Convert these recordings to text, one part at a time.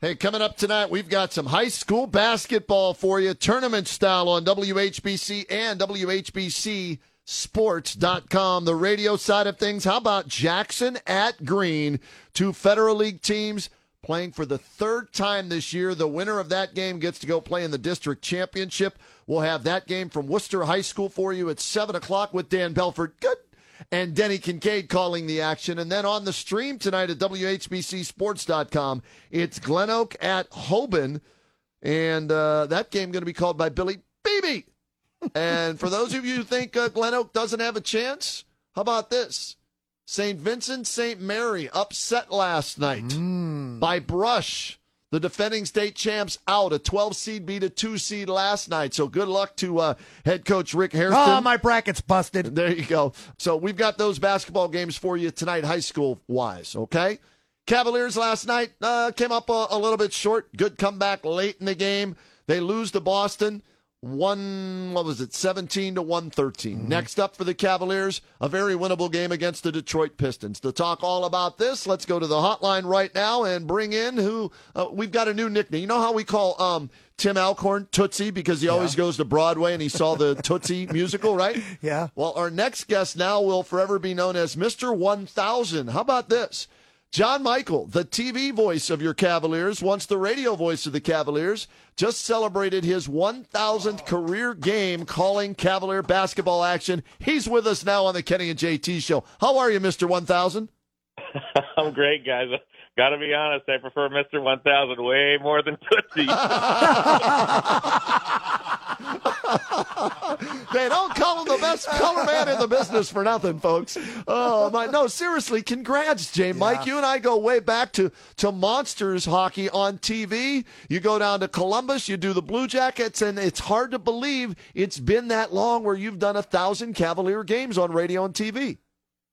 Hey, coming up tonight, we've got some high school basketball for you, tournament style on WHBC and WHBCSports.com. The radio side of things, how about Jackson at Green? Two Federal League teams playing for the third time this year. The winner of that game gets to go play in the district championship. We'll have that game from Wooster High School for you at 7 o'clock with Dan Belford. Good and Denny Kincaid calling the action. And then on the stream tonight at WHBCSports.com, it's Glen Oak at Hoban. And uh, that game going to be called by Billy Beebe. and for those of you who think uh, Glen Oak doesn't have a chance, how about this? St. Vincent St. Mary upset last night mm. by Brush. The defending state champs out. A 12 seed beat a 2 seed last night. So good luck to uh, head coach Rick Hairston. Oh, my bracket's busted. There you go. So we've got those basketball games for you tonight, high school wise, okay? Cavaliers last night uh, came up a, a little bit short. Good comeback late in the game. They lose to Boston one what was it 17 to 113 mm-hmm. next up for the cavaliers a very winnable game against the detroit pistons. To talk all about this let's go to the hotline right now and bring in who uh, we've got a new nickname. You know how we call um, tim alcorn tootsie because he yeah. always goes to broadway and he saw the tootsie musical right? Yeah. Well our next guest now will forever be known as mr 1000 how about this John Michael, the TV voice of your Cavaliers, once the radio voice of the Cavaliers, just celebrated his 1000th career game calling Cavalier basketball action. He's with us now on the Kenny and JT show. How are you, Mr. 1000? I'm great, guys. Got to be honest, I prefer Mr. 1000 way more than Tootsie. they don't call him the best color man in the business for nothing, folks. Oh my, no, seriously, congrats, Jay. Yeah. Mike, you and I go way back to to Monsters hockey on TV. You go down to Columbus, you do the Blue Jackets, and it's hard to believe it's been that long where you've done a thousand Cavalier games on radio and TV.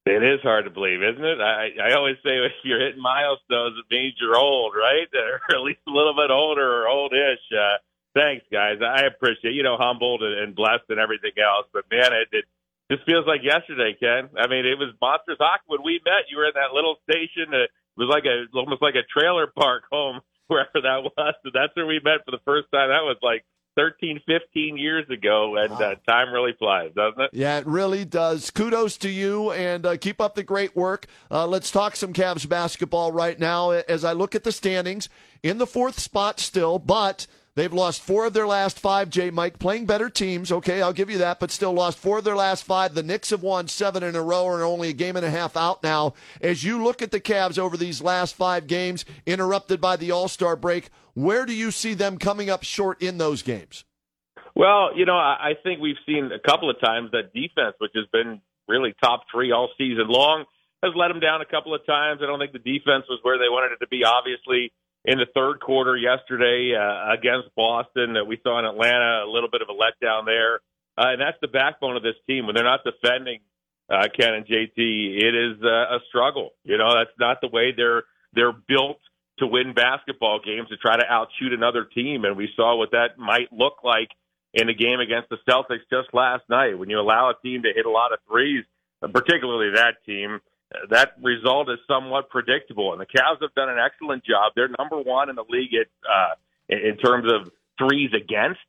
It is hard to believe, isn't it? I, I always say if you're hitting milestones, it means you're old, right? Or at least a little bit older or oldish. Uh, Thanks, guys. I appreciate you know humbled and blessed and everything else. But man, it, it just feels like yesterday, Ken. I mean, it was Monsters Hockey when we met. You were in that little station. It was like a almost like a trailer park home wherever that was. And that's where we met for the first time. That was like 13, 15 years ago, and uh, time really flies, doesn't it? Yeah, it really does. Kudos to you, and uh, keep up the great work. Uh, let's talk some Cavs basketball right now. As I look at the standings, in the fourth spot still, but They've lost four of their last five, J. Mike, playing better teams. Okay, I'll give you that, but still lost four of their last five. The Knicks have won seven in a row and are only a game and a half out now. As you look at the Cavs over these last five games, interrupted by the All Star break, where do you see them coming up short in those games? Well, you know, I think we've seen a couple of times that defense, which has been really top three all season long, has let them down a couple of times. I don't think the defense was where they wanted it to be, obviously in the third quarter yesterday uh, against Boston that we saw in Atlanta, a little bit of a letdown there. Uh, and that's the backbone of this team. When they're not defending uh, Ken and JT, it is uh, a struggle. You know, that's not the way they're they're built to win basketball games to try to outshoot another team. And we saw what that might look like in the game against the Celtics just last night. When you allow a team to hit a lot of threes, particularly that team, that result is somewhat predictable. And the Cavs have done an excellent job. They're number one in the league at, uh, in terms of threes against.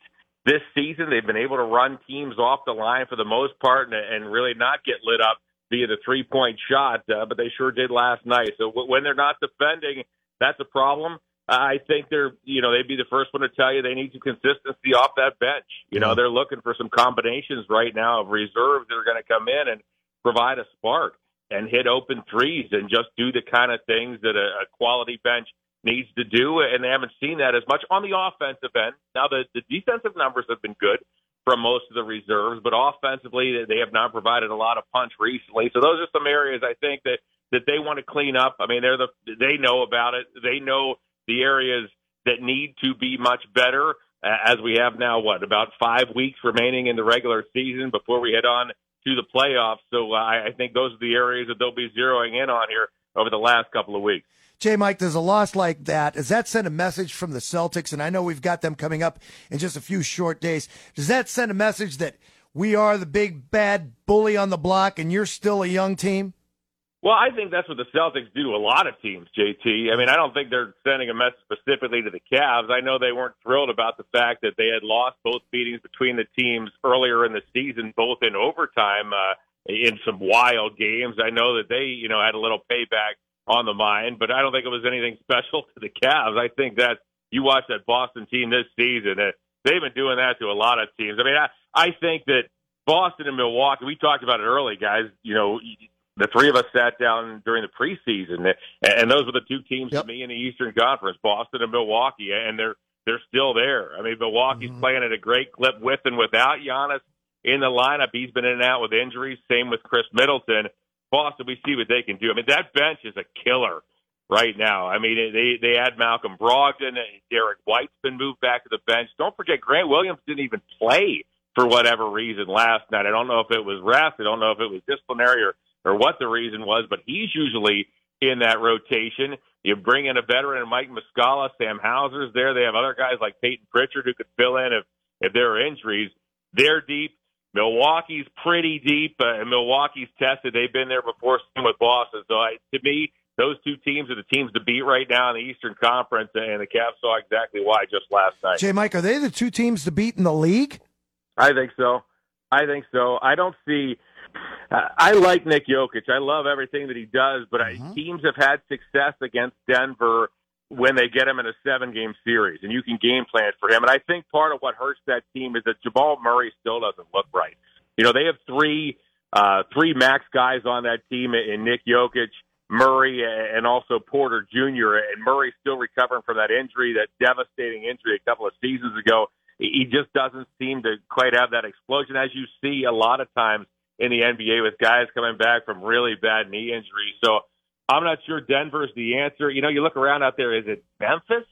This season, they've been able to run teams off the line for the most part and, and really not get lit up via the three point shot, uh, but they sure did last night. So w- when they're not defending, that's a problem. I think they're, you know, they'd be the first one to tell you they need some consistency off that bench. You know, they're looking for some combinations right now of reserves that are going to come in and provide a spark and hit open threes and just do the kind of things that a, a quality bench needs to do. And they haven't seen that as much on the offensive end. Now, the, the defensive numbers have been good from most of the reserves, but offensively, they have not provided a lot of punch recently. So those are some areas I think that, that they want to clean up. I mean, they're the, they know about it. They know the areas that need to be much better as we have now, what, about five weeks remaining in the regular season before we head on to the playoffs. So uh, I think those are the areas that they'll be zeroing in on here over the last couple of weeks. Jay Mike, does a loss like that, does that send a message from the Celtics? And I know we've got them coming up in just a few short days. Does that send a message that we are the big bad bully on the block and you're still a young team? Well, I think that's what the Celtics do to a lot of teams, JT. I mean, I don't think they're sending a message specifically to the Cavs. I know they weren't thrilled about the fact that they had lost both meetings between the teams earlier in the season, both in overtime uh, in some wild games. I know that they, you know, had a little payback on the mind, but I don't think it was anything special to the Cavs. I think that you watch that Boston team this season, uh, they've been doing that to a lot of teams. I mean, I, I think that Boston and Milwaukee, we talked about it early, guys. You know, the three of us sat down during the preseason, and those were the two teams yep. to me in the Eastern Conference, Boston and Milwaukee, and they're they're still there. I mean, Milwaukee's mm-hmm. playing at a great clip with and without Giannis in the lineup. He's been in and out with injuries. Same with Khris Middleton. Boston, we see what they can do. I mean, that bench is a killer right now. I mean, they they add Malcolm Brogdon, and Derrick White's been moved back to the bench. Don't forget, Grant Williams didn't even play for whatever reason last night. I don't know if it was rest. I don't know if it was disciplinary or or what the reason was, but he's usually in that rotation. You bring in a veteran, Mike Muscala, Sam Hauser's there. They have other guys like Peyton Pritchard who could fill in if if there are injuries. They're deep. Milwaukee's pretty deep, uh, and Milwaukee's tested. They've been there before, same with Boston. So I, to me, those two teams are the teams to beat right now in the Eastern Conference, and the Cavs saw exactly why just last night. Jay Mike, are they the two teams to beat in the league? I think so. I think so. I don't see. Uh, I like Nick Jokic. I love everything that he does, but mm-hmm. I, teams have had success against Denver when they get him in a seven game series and you can game plan for him. And I think part of what hurts that team is that Jamal Murray still doesn't look right. You know, they have three uh three max guys on that team in Nick Jokic, Murray and also Porter Jr. and Murray still recovering from that injury, that devastating injury a couple of seasons ago he just doesn't seem to quite have that explosion as you see a lot of times in the NBA with guys coming back from really bad knee injuries. So I'm not sure Denver's the answer. You know, you look around out there, is it Memphis?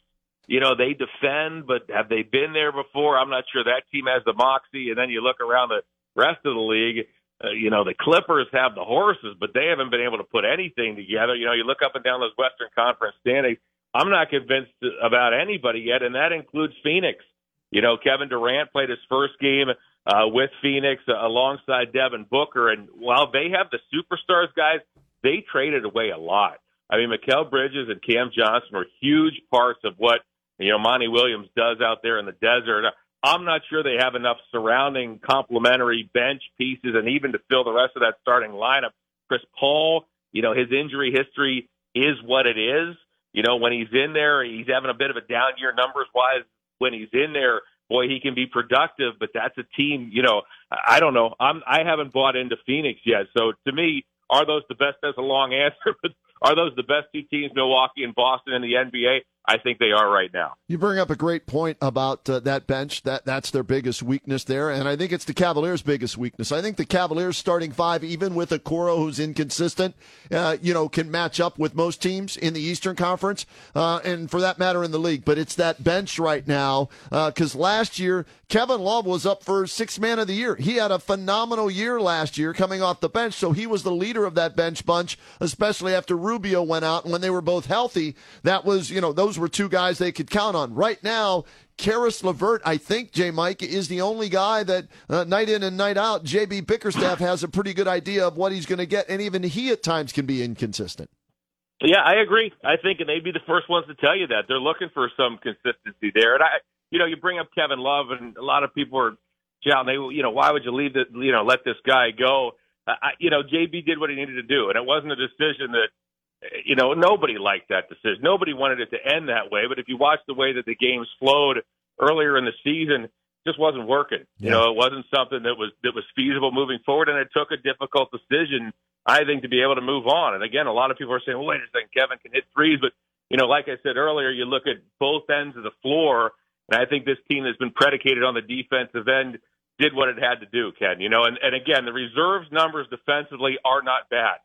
You know, they defend, but have they been there before? I'm not sure that team has the moxie. And then you look around the rest of the league, uh, you know, the Clippers have the horses, but they haven't been able to put anything together. You know, you look up and down those Western Conference standings. I'm not convinced about anybody yet, and that includes Phoenix. You know, Kevin Durant played his first game uh, with Phoenix uh, alongside Devin Booker, and while they have the superstars, guys, they traded away a lot. I mean, Mikal Bridges and Cam Johnson were huge parts of what you know Monty Williams does out there in the desert. I'm not sure they have enough surrounding complementary bench pieces, and even to fill the rest of that starting lineup. Chris Paul, you know, his injury history is what it is. You know, when he's in there, he's having a bit of a down year numbers wise when he's in there, boy, he can be productive. But that's a team, you know. I don't know. I'm I haven't bought into Phoenix yet. So to me, are those the best? That's a long answer, but are those the best two teams, Milwaukee and Boston, in the NBA? I think they are right now. You bring up a great point about uh, that bench. That that's their biggest weakness there, and I think it's the Cavaliers' biggest weakness. I think the Cavaliers' starting five, even with a Okoro who's inconsistent, uh, you know, can match up with most teams in the Eastern Conference, uh, and for that matter in the league. But it's that bench right now because uh, last year Kevin Love was up for six man of the year. He had a phenomenal year last year coming off the bench, so he was the leader of that bench bunch, especially after Rubio went out and when they were both healthy. That was you know those those were two guys they could count on. Right now, Caris LeVert, I think, J. Mike, is the only guy that uh, night in and night out, JB Bickerstaff has a pretty good idea of what he's going to get, and even he at times can be inconsistent. Yeah, I agree. I think and they'd be the first ones to tell you that. They're looking for some consistency there. And I, you know, you bring up Kevin Love, and a lot of people are shouting, they, you know, why would you leave the, you know, let this guy go? I, you know, JB did what he needed to do, and it wasn't a decision that you know, nobody liked that decision. Nobody wanted it to end that way. But if you watch the way that the games flowed earlier in the season, it just wasn't working. Yeah. You know, it wasn't something that was that was feasible moving forward, and it took a difficult decision, I think, to be able to move on. And again, a lot of people are saying, well, "Wait a second, Kevin can hit threes, but you know, like I said earlier, you look at both ends of the floor, and I think this team has been predicated on the defensive end did what it had to do, Ken. You know, and and again, the reserves numbers defensively are not bad,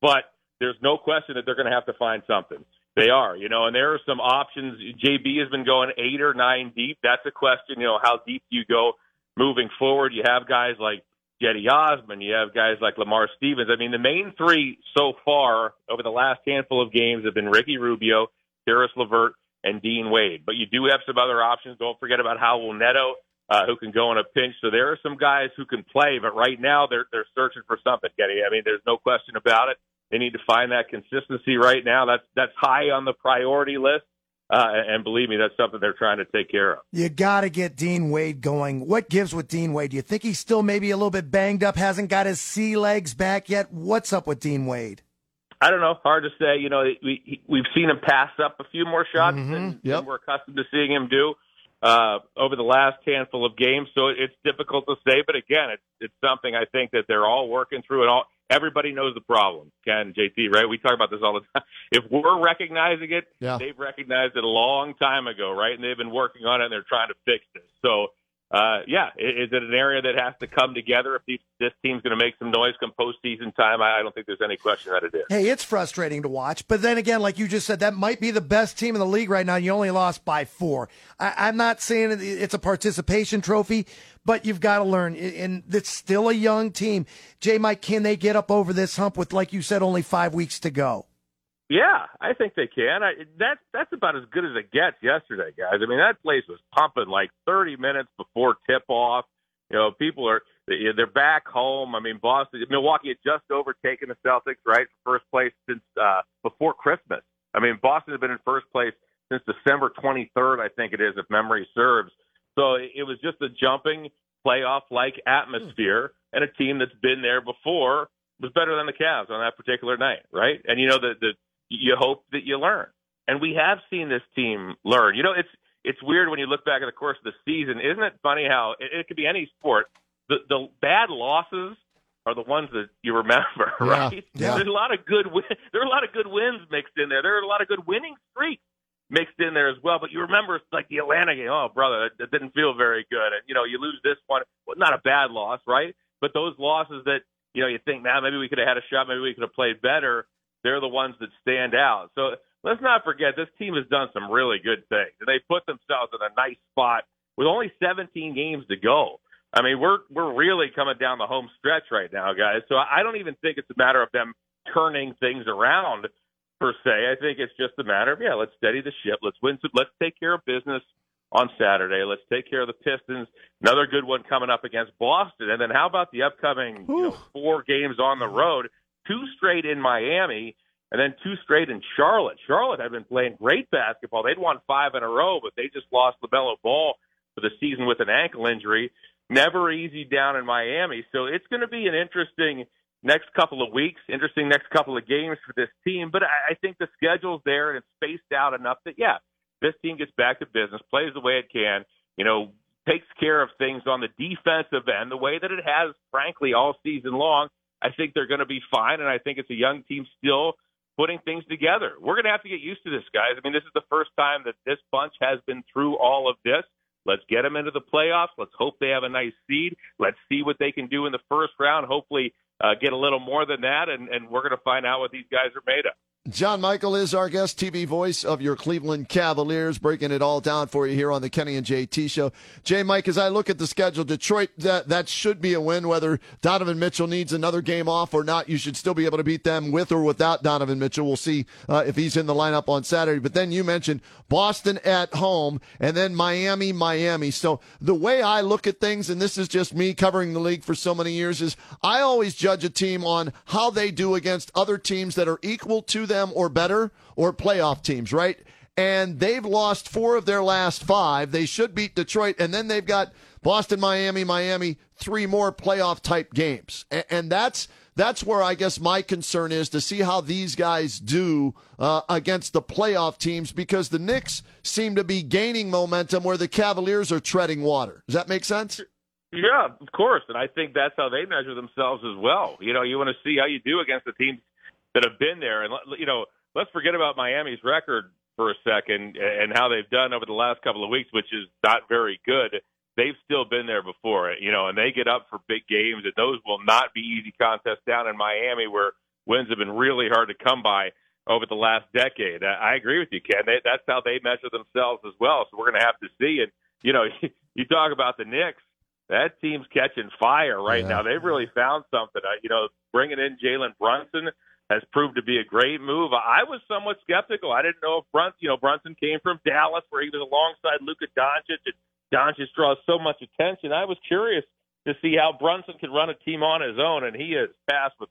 but there's no question that they're going to have to find something. They are, you know, and there are some options. JB has been going eight or nine deep. That's a question, you know, how deep do you go moving forward? You have guys like Cedi Osman, you have guys like Lamar Stevens. I mean, the main three so far over the last handful of games have been Ricky Rubio, Caris LeVert, and Dean Wade. But you do have some other options. Don't forget about Raul Neto, uh, who can go in a pinch. So there are some guys who can play, but right now they're they're searching for something, Getty. I mean, there's no question about it They need to find that consistency right now. That's that's high on the priority list. Uh, and believe me, that's something they're trying to take care of. You got to get Dean Wade going. What gives with Dean Wade? Do you think he's still maybe a little bit banged up, hasn't got his sea legs back yet? What's up with Dean Wade? I don't know. Hard to say. You know, we we've seen him pass up a few more shots mm-hmm. than, yep. than, we're accustomed to seeing him do uh, over the last handful of games. So it's difficult to say. But again, it's it's something I think that they're all working through. And all everybody knows the problem. Ken, JT, right? We talk about this all the time. If we're recognizing it, yeah. they've recognized it a long time ago, right? And they've been working on it. and They're trying to fix this. So uh, yeah, is it an area that has to come together if this team's going to make some noise come postseason time? I don't think there's any question that it is. Hey, it's frustrating to watch, but then again, like you just said, that might be the best team in the league right now. You only lost by four. I, am not saying it's a participation trophy, but you've got to learn, and it's still a young team. J. Mike, can they get up over this hump with, like you said, only five weeks to go? Yeah, I think they can. I, that that's about as good as it gets. Yesterday, guys. I mean, that place was pumping like 30 minutes before tip off. You know, people are they're back home. I mean, Boston, Milwaukee had just overtaken the Celtics, right, first place since uh, before Christmas. I mean, Boston has been in first place since December 23rd, I think it is, if memory serves. So it was just a jumping playoff-like atmosphere, and a team that's been there before was better than the Cavs on that particular night, right? And you know the the you hope that you learn. And we have seen this team learn. You know, it's it's weird when you look back at the course of the season. Isn't it funny how it, it could be any sport? The the bad losses are the ones that you remember, yeah. right? Yeah. There's a lot of good win- there are a lot of good wins mixed in there. There are a lot of good winning streaks mixed in there as well. But you remember like the Atlanta game. Oh, brother, that didn't feel very good. And you know, you lose this one. Well, not a bad loss, right? But those losses that you know you think now maybe we could have had a shot, maybe we could have played better they're the ones that stand out. So let's not forget this team has done some really good things. They put themselves in a nice spot with only 17 games to go. I mean, we're we're really coming down the home stretch right now, guys. So I don't even think it's a matter of them turning things around per se. I think it's just a matter of yeah, let's steady the ship. Let's win. Some, let's take care of business on Saturday. Let's take care of the Pistons. Another good one coming up against Boston. And then how about the upcoming you know, four games on the road? two straight in Miami, and then two straight in Charlotte. Charlotte had been playing great basketball. They'd won five in a row, but they just lost LaMelo Ball for the season with an ankle injury. Never easy down in Miami. So it's going to be an interesting next couple of weeks, interesting next couple of games for this team. But I, I think the schedule's there and it's spaced out enough that, yeah, this team gets back to business, plays the way it can, you know, takes care of things on the defensive end the way that it has, frankly, all season long. I think they're going to be fine, and I think it's a young team still putting things together. We're going to have to get used to this, guys. I mean, this is the first time that this bunch has been through all of this. Let's get them into the playoffs. Let's hope they have a nice seed. Let's see what they can do in the first round. Hopefully, uh, get a little more than that, and, and we're going to find out what these guys are made of. John Michael is our guest, TV voice of your Cleveland Cavaliers, breaking it all down for you here on the Kenny and JT show. Jay Mike, as I look at the schedule, Detroit, that, that should be a win. Whether Donovan Mitchell needs another game off or not, you should still be able to beat them with or without Donovan Mitchell. We'll see uh, if he's in the lineup on Saturday. But then you mentioned Boston at home and then Miami, Miami. So the way I look at things, and this is just me covering the league for so many years, is I always judge a team on how they do against other teams that are equal to them them or better or playoff teams, right? And they've lost four of their last five. They should beat Detroit, and then they've got Boston, Miami, Miami, three more playoff type games, and, that's that's where I guess my concern is to see how these guys do uh, against the playoff teams because the Knicks seem to be gaining momentum where the Cavaliers are treading water. Does that make sense? Yeah, of course, and I think that's how they measure themselves as well. You know, you want to see how you do against the teams that have been there. And you know, let's forget about Miami's record for a second and how they've done over the last couple of weeks, which is not very good. They've still been there before, you know, and they get up for big games, and those will not be easy contests down in Miami, where wins have been really hard to come by over the last decade. I agree with you, Ken. They, that's how they measure themselves as well. So we're going to have to see. And you know, you talk about the Knicks. That team's catching fire right yeah. now. They've really found something. You know, bringing in Jalen Brunson has proved to be a great move. I was somewhat skeptical. I didn't know if Brunson, you know, Brunson came from Dallas where he was alongside Luka Doncic, and Doncic draws so much attention. I was curious to see how Brunson could run a team on his own, and he has passed with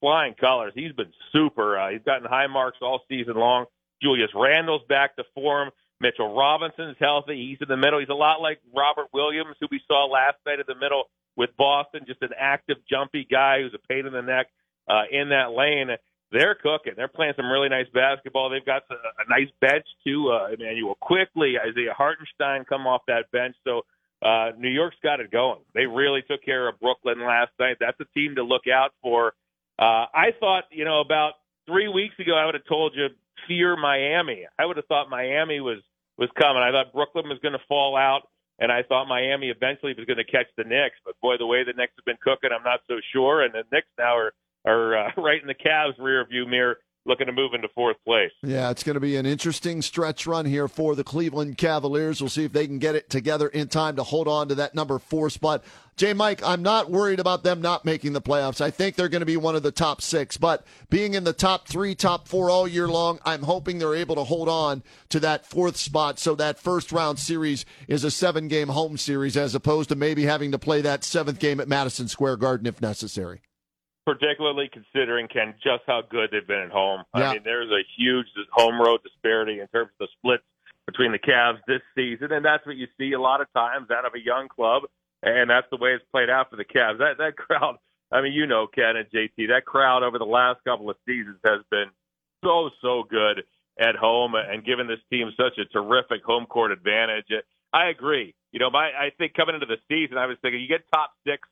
flying colors. He's been super. Uh, he's gotten high marks all season long. Julius Randle's back to form. Mitchell Robinson's healthy. He's in the middle. He's a lot like Robert Williams, who we saw last night in the middle with Boston. Just an active, jumpy guy who's a pain in the neck uh, in that lane. They're cooking. They're playing some really nice basketball. They've got a, a nice bench too. Uh, Immanuel Quickley, Isaiah Hartenstein come off that bench. So uh, New York's got it going. They really took care of Brooklyn last night. That's a team to look out for. Uh, I thought, you know, about three weeks ago, I would have told you fear Miami. I would have thought Miami was was coming. I thought Brooklyn was going to fall out, and I thought Miami eventually was going to catch the Knicks. But boy, the way the Knicks have been cooking, I'm not so sure. And the Knicks now are are uh, right in the Cavs' rear view mirror looking to move into fourth place. Yeah, it's going to be an interesting stretch run here for the Cleveland Cavaliers. We'll see if they can get it together in time to hold on to that number four spot. J. Mike, I'm not worried about them not making the playoffs. I think they're going to be one of the top six, but being in the top three, top four all year long, I'm hoping they're able to hold on to that fourth spot so that first round series is a seven game home series as opposed to maybe having to play that seventh game at Madison Square Garden if necessary particularly considering Ken just how good they've been at home. Yeah. I mean, there's a huge home road disparity in terms of the splits between the Cavs this season, and that's what you see a lot of times out of a young club, and that's the way it's played out for the Cavs. That that crowd, I mean, you know, Ken and JT, that crowd over the last couple of seasons has been so so good at home and given this team such a terrific home court advantage. I agree. You know, my I think coming into the season, I was thinking you get top six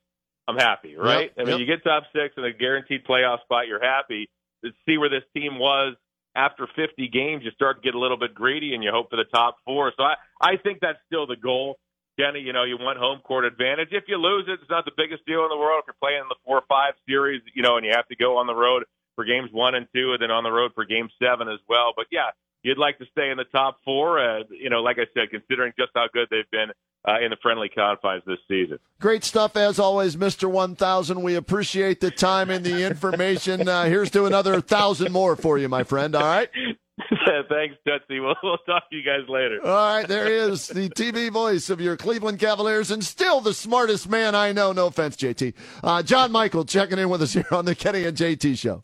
I'm happy, right? Yep, I mean, yep. you get top six and a guaranteed playoff spot, you're happy. To see where this team was after 50 games, you start to get a little bit greedy and you hope for the top four. So I, I think that's still the goal. Kenny, you know, you want home court advantage. If you lose it, it's not the biggest deal in the world. If you're playing in the four or five series, you know, and you have to go on the road for games one and two, and then on the road for game seven as well. But yeah, you'd like to stay in the top four. Uh, you know, like I said, considering just how good they've been uh, in the friendly confines this season. Great stuff as always, Mr. 1000. We appreciate the time and the information. Uh, here's to another thousand more for you, my friend. All right. Thanks, Tootsie. We'll, we'll talk to you guys later. All right, there he is, the TV voice of your Cleveland Cavaliers, and still the smartest man I know. No offense, JT. Uh, John Michael checking in with us here on the Kenny and JT show.